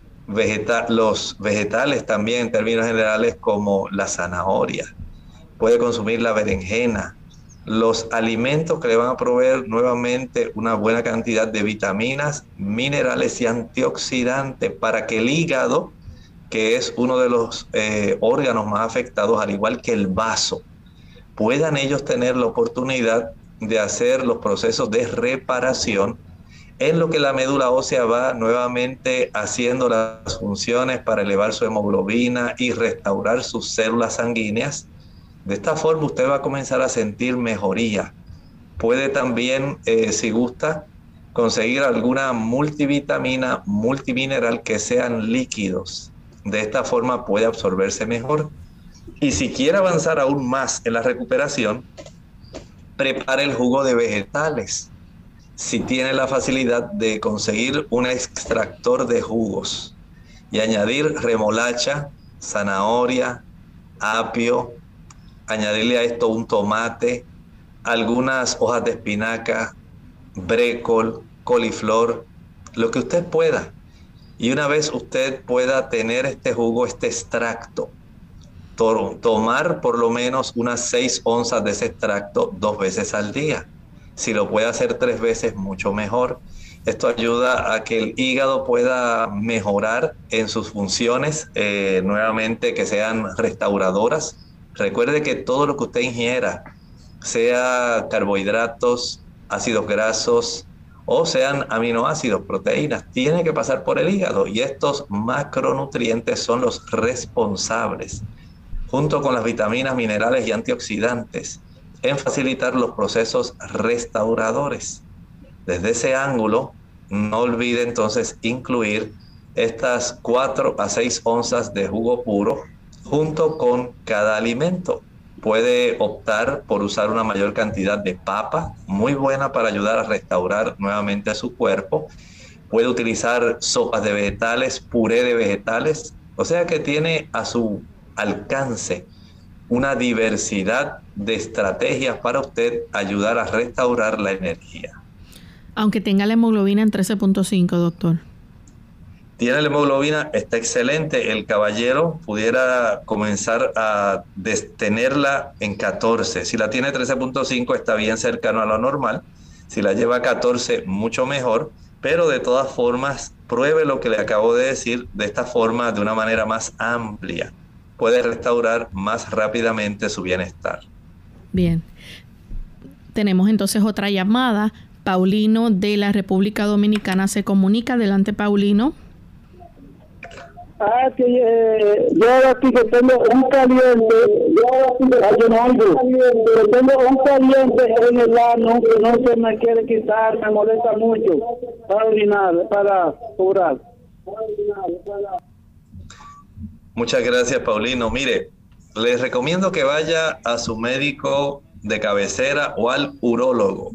los vegetales también en términos generales como la zanahoria, puede consumir la berenjena, los alimentos que le van a proveer nuevamente una buena cantidad de vitaminas, minerales y antioxidantes para que el hígado, que es uno de los eh, órganos más afectados, al igual que el vaso, puedan ellos tener la oportunidad de hacer los procesos de reparación en lo que la médula ósea va nuevamente haciendo las funciones para elevar su hemoglobina y restaurar sus células sanguíneas de esta forma usted va a comenzar a sentir mejoría. Puede también, eh, si gusta, conseguir alguna multivitamina, multimineral que sean líquidos. De esta forma puede absorberse mejor. Y si quiere avanzar aún más en la recuperación, prepare el jugo de vegetales. Si tiene la facilidad de conseguir un extractor de jugos y añadir remolacha, zanahoria, apio, añadirle a esto un tomate, algunas hojas de espinaca, brécol, coliflor, lo que usted pueda. Y una vez usted pueda tener este jugo, este extracto, tomar por lo menos unas 6 onzas de ese extracto dos veces al día. Si lo puede hacer tres veces, mucho mejor. Esto ayuda a que el hígado pueda mejorar en sus funciones, eh, nuevamente que sean restauradoras, Recuerde que todo lo que usted ingiera, sea carbohidratos, ácidos grasos o sean aminoácidos, proteínas, tiene que pasar por el hígado y estos macronutrientes son los responsables, junto con las vitaminas, minerales y antioxidantes, en facilitar los procesos restauradores. Desde ese ángulo, no olvide entonces incluir estas 4 a 6 onzas de jugo puro junto con cada alimento. Puede optar por usar una mayor cantidad de papa, muy buena para ayudar a restaurar nuevamente a su cuerpo. Puede utilizar sopas de vegetales, puré de vegetales, o sea que tiene a su alcance una diversidad de estrategias para usted ayudar a restaurar la energía. Aunque tenga la hemoglobina en 13.5, doctor. Tiene la hemoglobina, está excelente. El caballero pudiera comenzar a tenerla en 14. Si la tiene 13.5 está bien cercano a lo normal. Si la lleva a 14, mucho mejor. Pero de todas formas, pruebe lo que le acabo de decir de esta forma, de una manera más amplia. Puede restaurar más rápidamente su bienestar. Bien. Tenemos entonces otra llamada. Paulino de la República Dominicana se comunica. Adelante, Paulino. Ah, que eh, yo aquí que tengo un caliente, yo pero tengo un caliente en el ano que no se me quiere quitar, me molesta mucho para orinar, para curar. Muchas gracias, Paulino. Mire, les recomiendo que vaya a su médico de cabecera o al urólogo.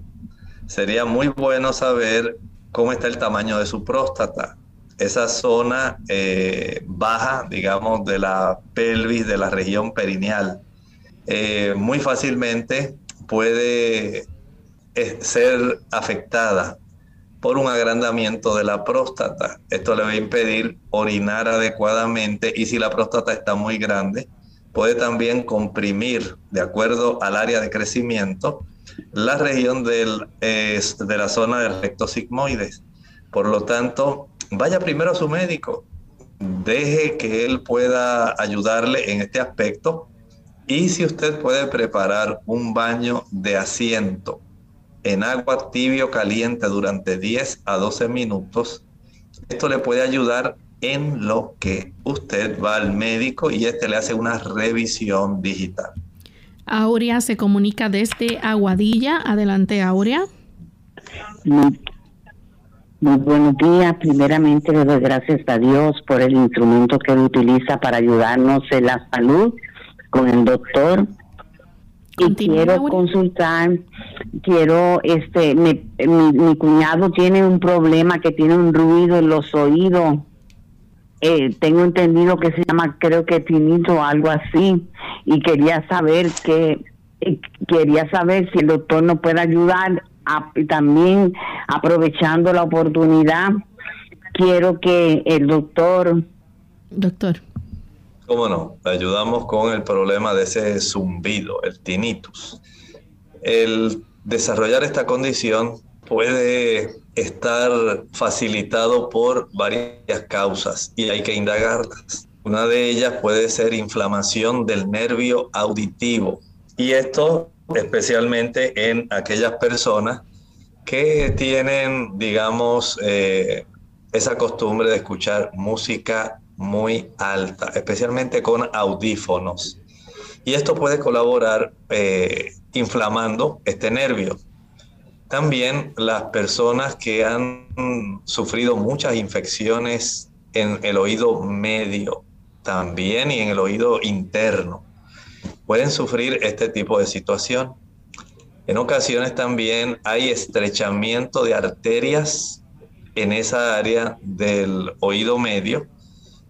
Sería muy bueno saber cómo está el tamaño de su próstata esa zona eh, baja, digamos, de la pelvis, de la región perineal, eh, muy fácilmente puede eh, ser afectada por un agrandamiento de la próstata. Esto le va a impedir orinar adecuadamente y si la próstata está muy grande, puede también comprimir, de acuerdo al área de crecimiento, la región del, de la zona del recto sigmoides. Por lo tanto, vaya primero a su médico, deje que él pueda ayudarle en este aspecto y si usted puede preparar un baño de asiento en agua tibio caliente durante 10 a 12 minutos, esto le puede ayudar en lo que usted va al médico y este le hace una revisión digital. Aurea se comunica desde Aguadilla. Adelante, Aurea. Muy buenos días. Primeramente le doy gracias a Dios por el instrumento que él utiliza para ayudarnos en la salud con el doctor. Y quiero consultar, quiero, este, mi, mi, cuñado tiene un problema que tiene un ruido en los oídos. Eh, tengo entendido que se llama, creo que tinito o algo así, y quería saber que, eh, quería saber si el doctor nos puede ayudar y también aprovechando la oportunidad, quiero que el doctor... Doctor. ¿Cómo no? ayudamos con el problema de ese zumbido, el tinnitus. El desarrollar esta condición puede estar facilitado por varias causas y hay que indagarlas. Una de ellas puede ser inflamación del nervio auditivo y esto especialmente en aquellas personas que tienen, digamos, eh, esa costumbre de escuchar música muy alta, especialmente con audífonos. Y esto puede colaborar eh, inflamando este nervio. También las personas que han sufrido muchas infecciones en el oído medio, también y en el oído interno, pueden sufrir este tipo de situación. En ocasiones también hay estrechamiento de arterias en esa área del oído medio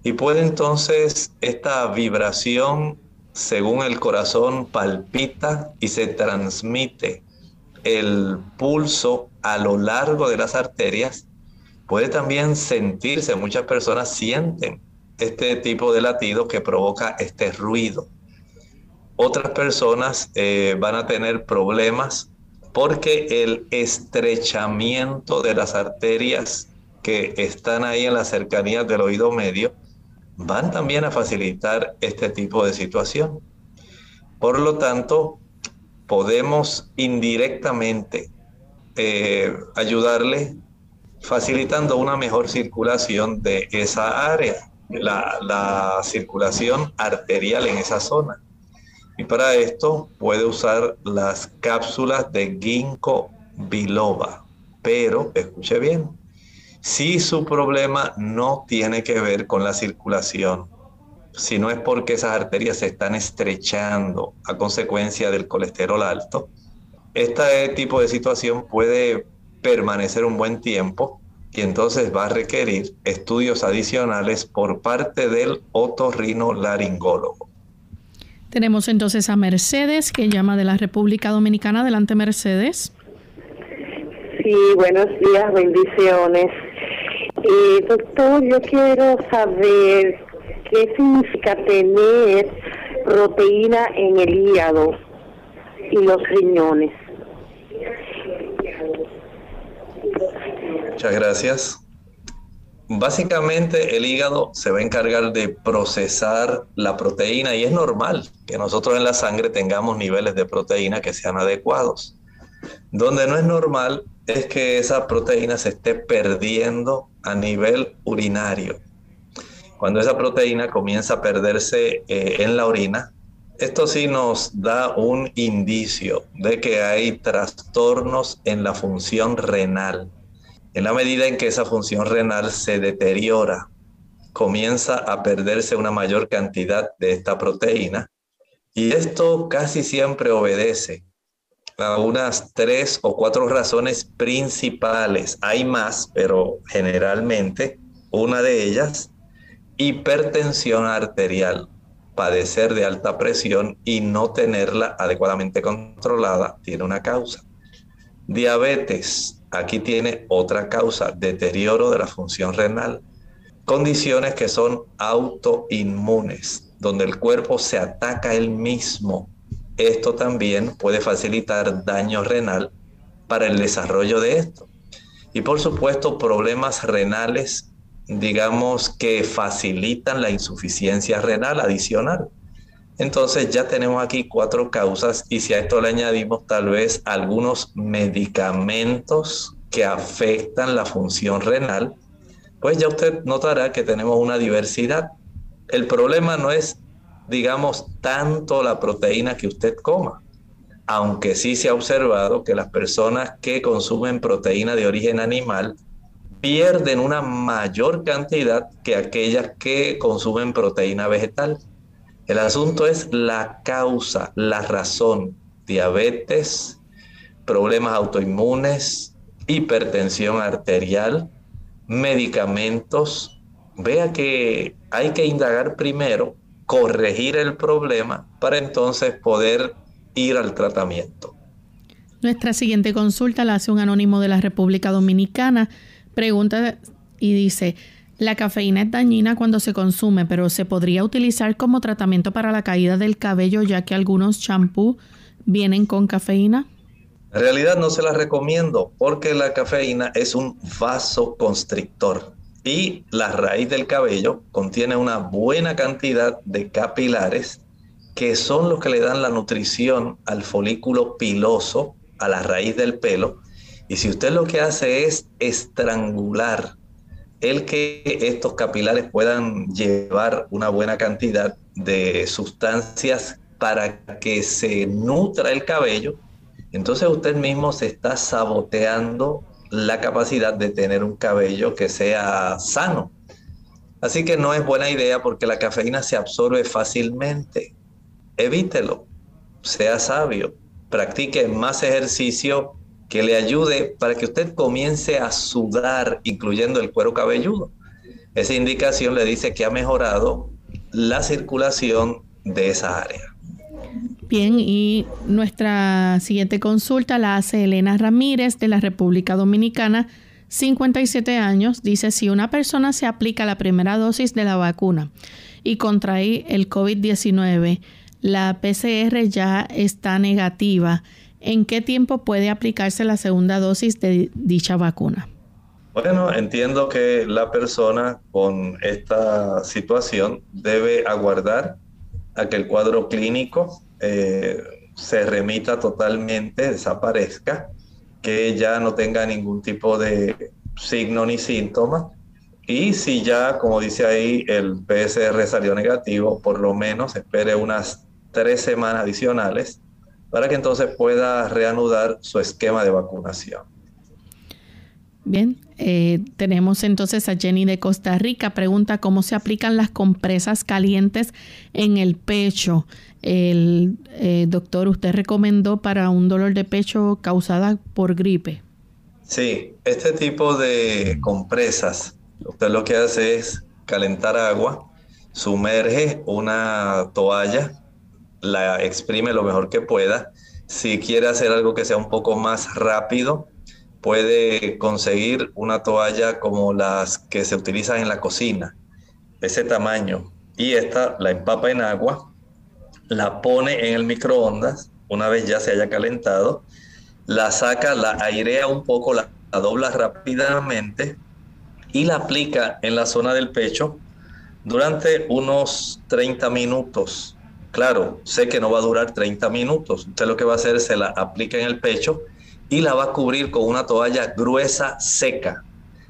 y puede entonces esta vibración, según el corazón palpita y se transmite el pulso a lo largo de las arterias, puede también sentirse, muchas personas sienten este tipo de latido que provoca este ruido. Otras personas eh, van a tener problemas porque el estrechamiento de las arterias que están ahí en las cercanías del oído medio van también a facilitar este tipo de situación. Por lo tanto, podemos indirectamente eh, ayudarle facilitando una mejor circulación de esa área, la, la circulación arterial en esa zona. Y para esto puede usar las cápsulas de ginkgo biloba. Pero, escuche bien, si su problema no tiene que ver con la circulación, si no es porque esas arterias se están estrechando a consecuencia del colesterol alto, este tipo de situación puede permanecer un buen tiempo y entonces va a requerir estudios adicionales por parte del otorrinolaringólogo. Tenemos entonces a Mercedes que llama de la República Dominicana. Adelante, Mercedes. Sí, buenos días, bendiciones. Eh, doctor, yo quiero saber qué significa tener proteína en el hígado y los riñones. Muchas gracias. Básicamente el hígado se va a encargar de procesar la proteína y es normal que nosotros en la sangre tengamos niveles de proteína que sean adecuados. Donde no es normal es que esa proteína se esté perdiendo a nivel urinario. Cuando esa proteína comienza a perderse eh, en la orina, esto sí nos da un indicio de que hay trastornos en la función renal. En la medida en que esa función renal se deteriora, comienza a perderse una mayor cantidad de esta proteína y esto casi siempre obedece unas tres o cuatro razones principales. Hay más, pero generalmente una de ellas, hipertensión arterial, padecer de alta presión y no tenerla adecuadamente controlada, tiene una causa. Diabetes, aquí tiene otra causa, deterioro de la función renal. Condiciones que son autoinmunes, donde el cuerpo se ataca él mismo esto también puede facilitar daño renal para el desarrollo de esto. Y por supuesto, problemas renales, digamos, que facilitan la insuficiencia renal adicional. Entonces ya tenemos aquí cuatro causas y si a esto le añadimos tal vez algunos medicamentos que afectan la función renal, pues ya usted notará que tenemos una diversidad. El problema no es digamos, tanto la proteína que usted coma. Aunque sí se ha observado que las personas que consumen proteína de origen animal pierden una mayor cantidad que aquellas que consumen proteína vegetal. El asunto es la causa, la razón. diabetes, problemas autoinmunes, hipertensión arterial, medicamentos. Vea que hay que indagar primero, corregir el problema para entonces poder ir al tratamiento. Nuestra siguiente consulta la hace un anónimo de la República Dominicana. Pregunta y dice, la cafeína es dañina cuando se consume, pero se podría utilizar como tratamiento para la caída del cabello ya que algunos champú vienen con cafeína. En realidad no se la recomiendo porque la cafeína es un vasoconstrictor y la raíz del cabello contiene una buena cantidad de capilares que son los que le dan la nutrición al folículo piloso, a la raíz del pelo. Y si usted lo que hace es estrangular el que estos capilares puedan llevar una buena cantidad de sustancias para que se nutra el cabello, entonces usted mismo se está saboteando la capacidad de tener un cabello que sea sano. Así que no es buena idea porque la cafeína se absorbe fácilmente. Evítelo, sea sabio, practique más ejercicio que le ayude para que usted comience a sudar, incluyendo el cuero cabelludo. Esa indicación le dice que ha mejorado la circulación de esa área. Bien, y nuestra siguiente consulta la hace Elena Ramírez de la República Dominicana, 57 años. Dice, si una persona se aplica la primera dosis de la vacuna y contrae el COVID-19, la PCR ya está negativa. ¿En qué tiempo puede aplicarse la segunda dosis de dicha vacuna? Bueno, entiendo que la persona con esta situación debe aguardar a que el cuadro clínico eh, se remita totalmente, desaparezca, que ya no tenga ningún tipo de signo ni síntoma. Y si ya, como dice ahí, el PCR salió negativo, por lo menos espere unas tres semanas adicionales para que entonces pueda reanudar su esquema de vacunación. Bien, eh, tenemos entonces a Jenny de Costa Rica. Pregunta cómo se aplican las compresas calientes en el pecho. El eh, doctor, usted recomendó para un dolor de pecho causada por gripe. Sí, este tipo de compresas, usted lo que hace es calentar agua, sumerge una toalla, la exprime lo mejor que pueda. Si quiere hacer algo que sea un poco más rápido, puede conseguir una toalla como las que se utilizan en la cocina, ese tamaño, y esta la empapa en agua, la pone en el microondas, una vez ya se haya calentado, la saca, la airea un poco, la, dobla rápidamente y la aplica en la zona del pecho durante unos 30 minutos. Claro, sé que no va a durar 30 minutos. Usted lo que va a hacer es se la aplica en el pecho y la va a cubrir con una toalla gruesa seca,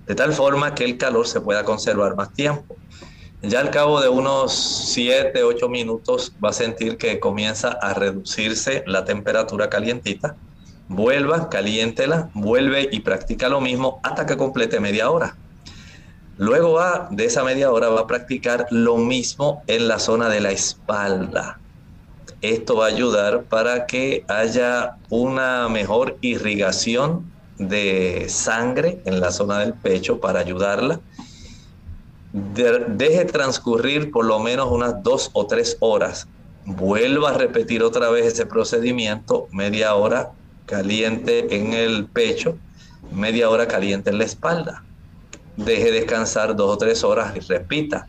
de tal forma que el calor se pueda conservar más tiempo. Ya al cabo de unos 7, 8 minutos va a sentir que comienza a reducirse la temperatura calientita. Vuelva, caliéntela, vuelve y practica lo mismo hasta que complete media hora. Luego va, de esa media hora va a practicar lo mismo en la zona de la espalda. Esto va a ayudar para que haya una mejor irrigación de sangre en la zona del pecho para ayudarla. Deje transcurrir por lo menos unas dos o tres horas. Vuelva a repetir otra vez ese procedimiento, media hora caliente en el pecho, media hora caliente en la espalda. Deje descansar dos o tres horas y repita.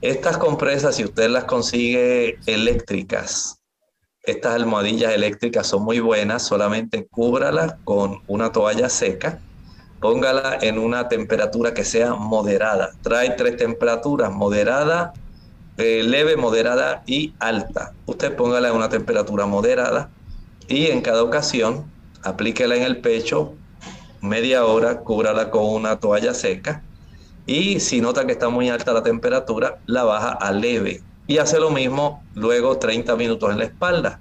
Estas compresas, si usted las consigue eléctricas, estas almohadillas eléctricas son muy buenas, solamente cúbrala con una toalla seca, póngala en una temperatura que sea moderada. Trae tres temperaturas, moderada, eh, leve, moderada y alta. Usted póngala en una temperatura moderada y en cada ocasión aplíquela en el pecho media hora, cúbrala con una toalla seca y si nota que está muy alta la temperatura, la baja a leve y hace lo mismo luego 30 minutos en la espalda.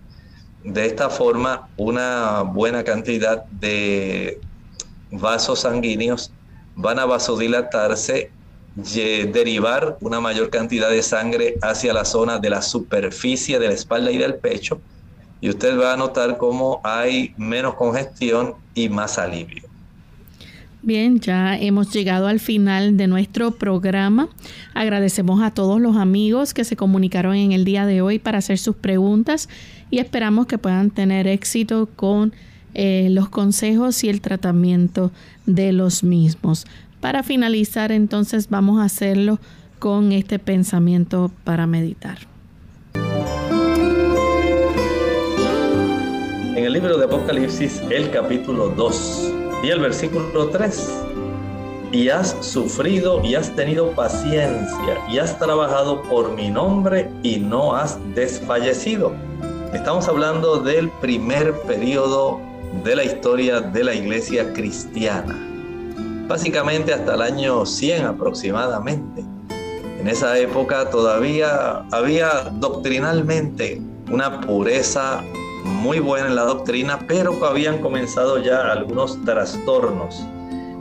De esta forma, una buena cantidad de vasos sanguíneos van a vasodilatarse, derivar una mayor cantidad de sangre hacia la zona de la superficie de la espalda y del pecho y usted va a notar cómo hay menos congestión y más alivio. Bien, ya hemos llegado al final de nuestro programa. Agradecemos a todos los amigos que se comunicaron en el día de hoy para hacer sus preguntas y esperamos que puedan tener éxito con eh, los consejos y el tratamiento de los mismos. Para finalizar, entonces vamos a hacerlo con este pensamiento para meditar. En el libro de Apocalipsis, el capítulo 2 y el versículo 3. Y has sufrido y has tenido paciencia y has trabajado por mi nombre y no has desfallecido. Estamos hablando del primer periodo de la historia de la iglesia cristiana. Básicamente hasta el año 100 aproximadamente. En esa época todavía había doctrinalmente una pureza muy buena en la doctrina, pero habían comenzado ya algunos trastornos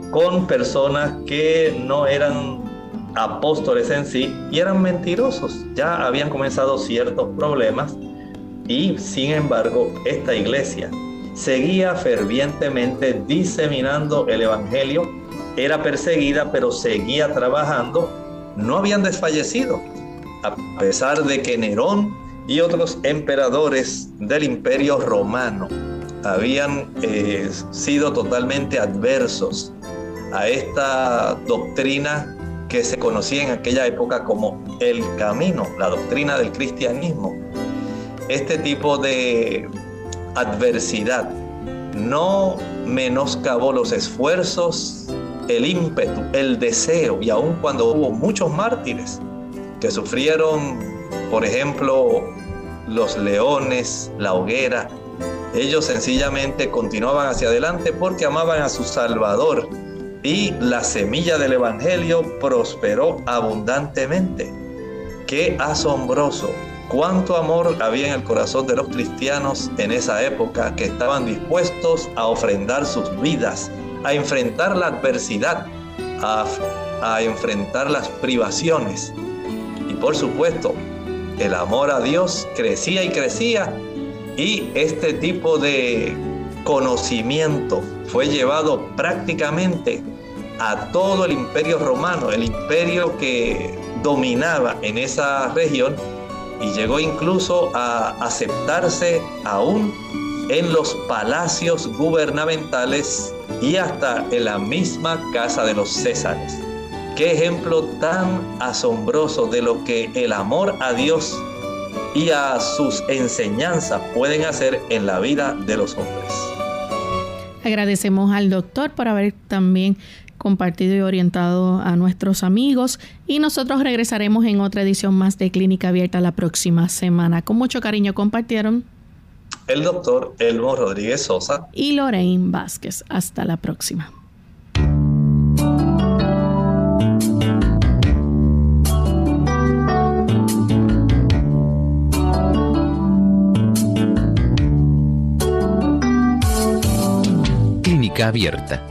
con personas que no eran apóstoles en sí y eran mentirosos. Ya habían comenzado ciertos problemas y sin embargo esta iglesia seguía fervientemente diseminando el Evangelio, era perseguida pero seguía trabajando, no habían desfallecido, a pesar de que Nerón y otros emperadores del imperio romano habían eh, sido totalmente adversos a esta doctrina que se conocía en aquella época como el camino, la doctrina del cristianismo. Este tipo de adversidad no menoscabó los esfuerzos, el ímpetu, el deseo, y aun cuando hubo muchos mártires que sufrieron, por ejemplo, los leones, la hoguera, ellos sencillamente continuaban hacia adelante porque amaban a su Salvador y la semilla del Evangelio prosperó abundantemente. Qué asombroso, cuánto amor había en el corazón de los cristianos en esa época que estaban dispuestos a ofrendar sus vidas, a enfrentar la adversidad, a, a enfrentar las privaciones. Y por supuesto el amor a Dios crecía y crecía y este tipo de conocimiento fue llevado prácticamente a todo el imperio romano, el imperio que dominaba en esa región y llegó incluso a aceptarse aún en los palacios gubernamentales y hasta en la misma casa de los Césares. Qué ejemplo tan asombroso de lo que el amor a Dios y a sus enseñanzas pueden hacer en la vida de los hombres. Agradecemos al doctor por haber también compartido y orientado a nuestros amigos y nosotros regresaremos en otra edición más de Clínica Abierta la próxima semana. Con mucho cariño compartieron el doctor Elmo Rodríguez Sosa y Lorraine Vázquez. Hasta la próxima. abierta.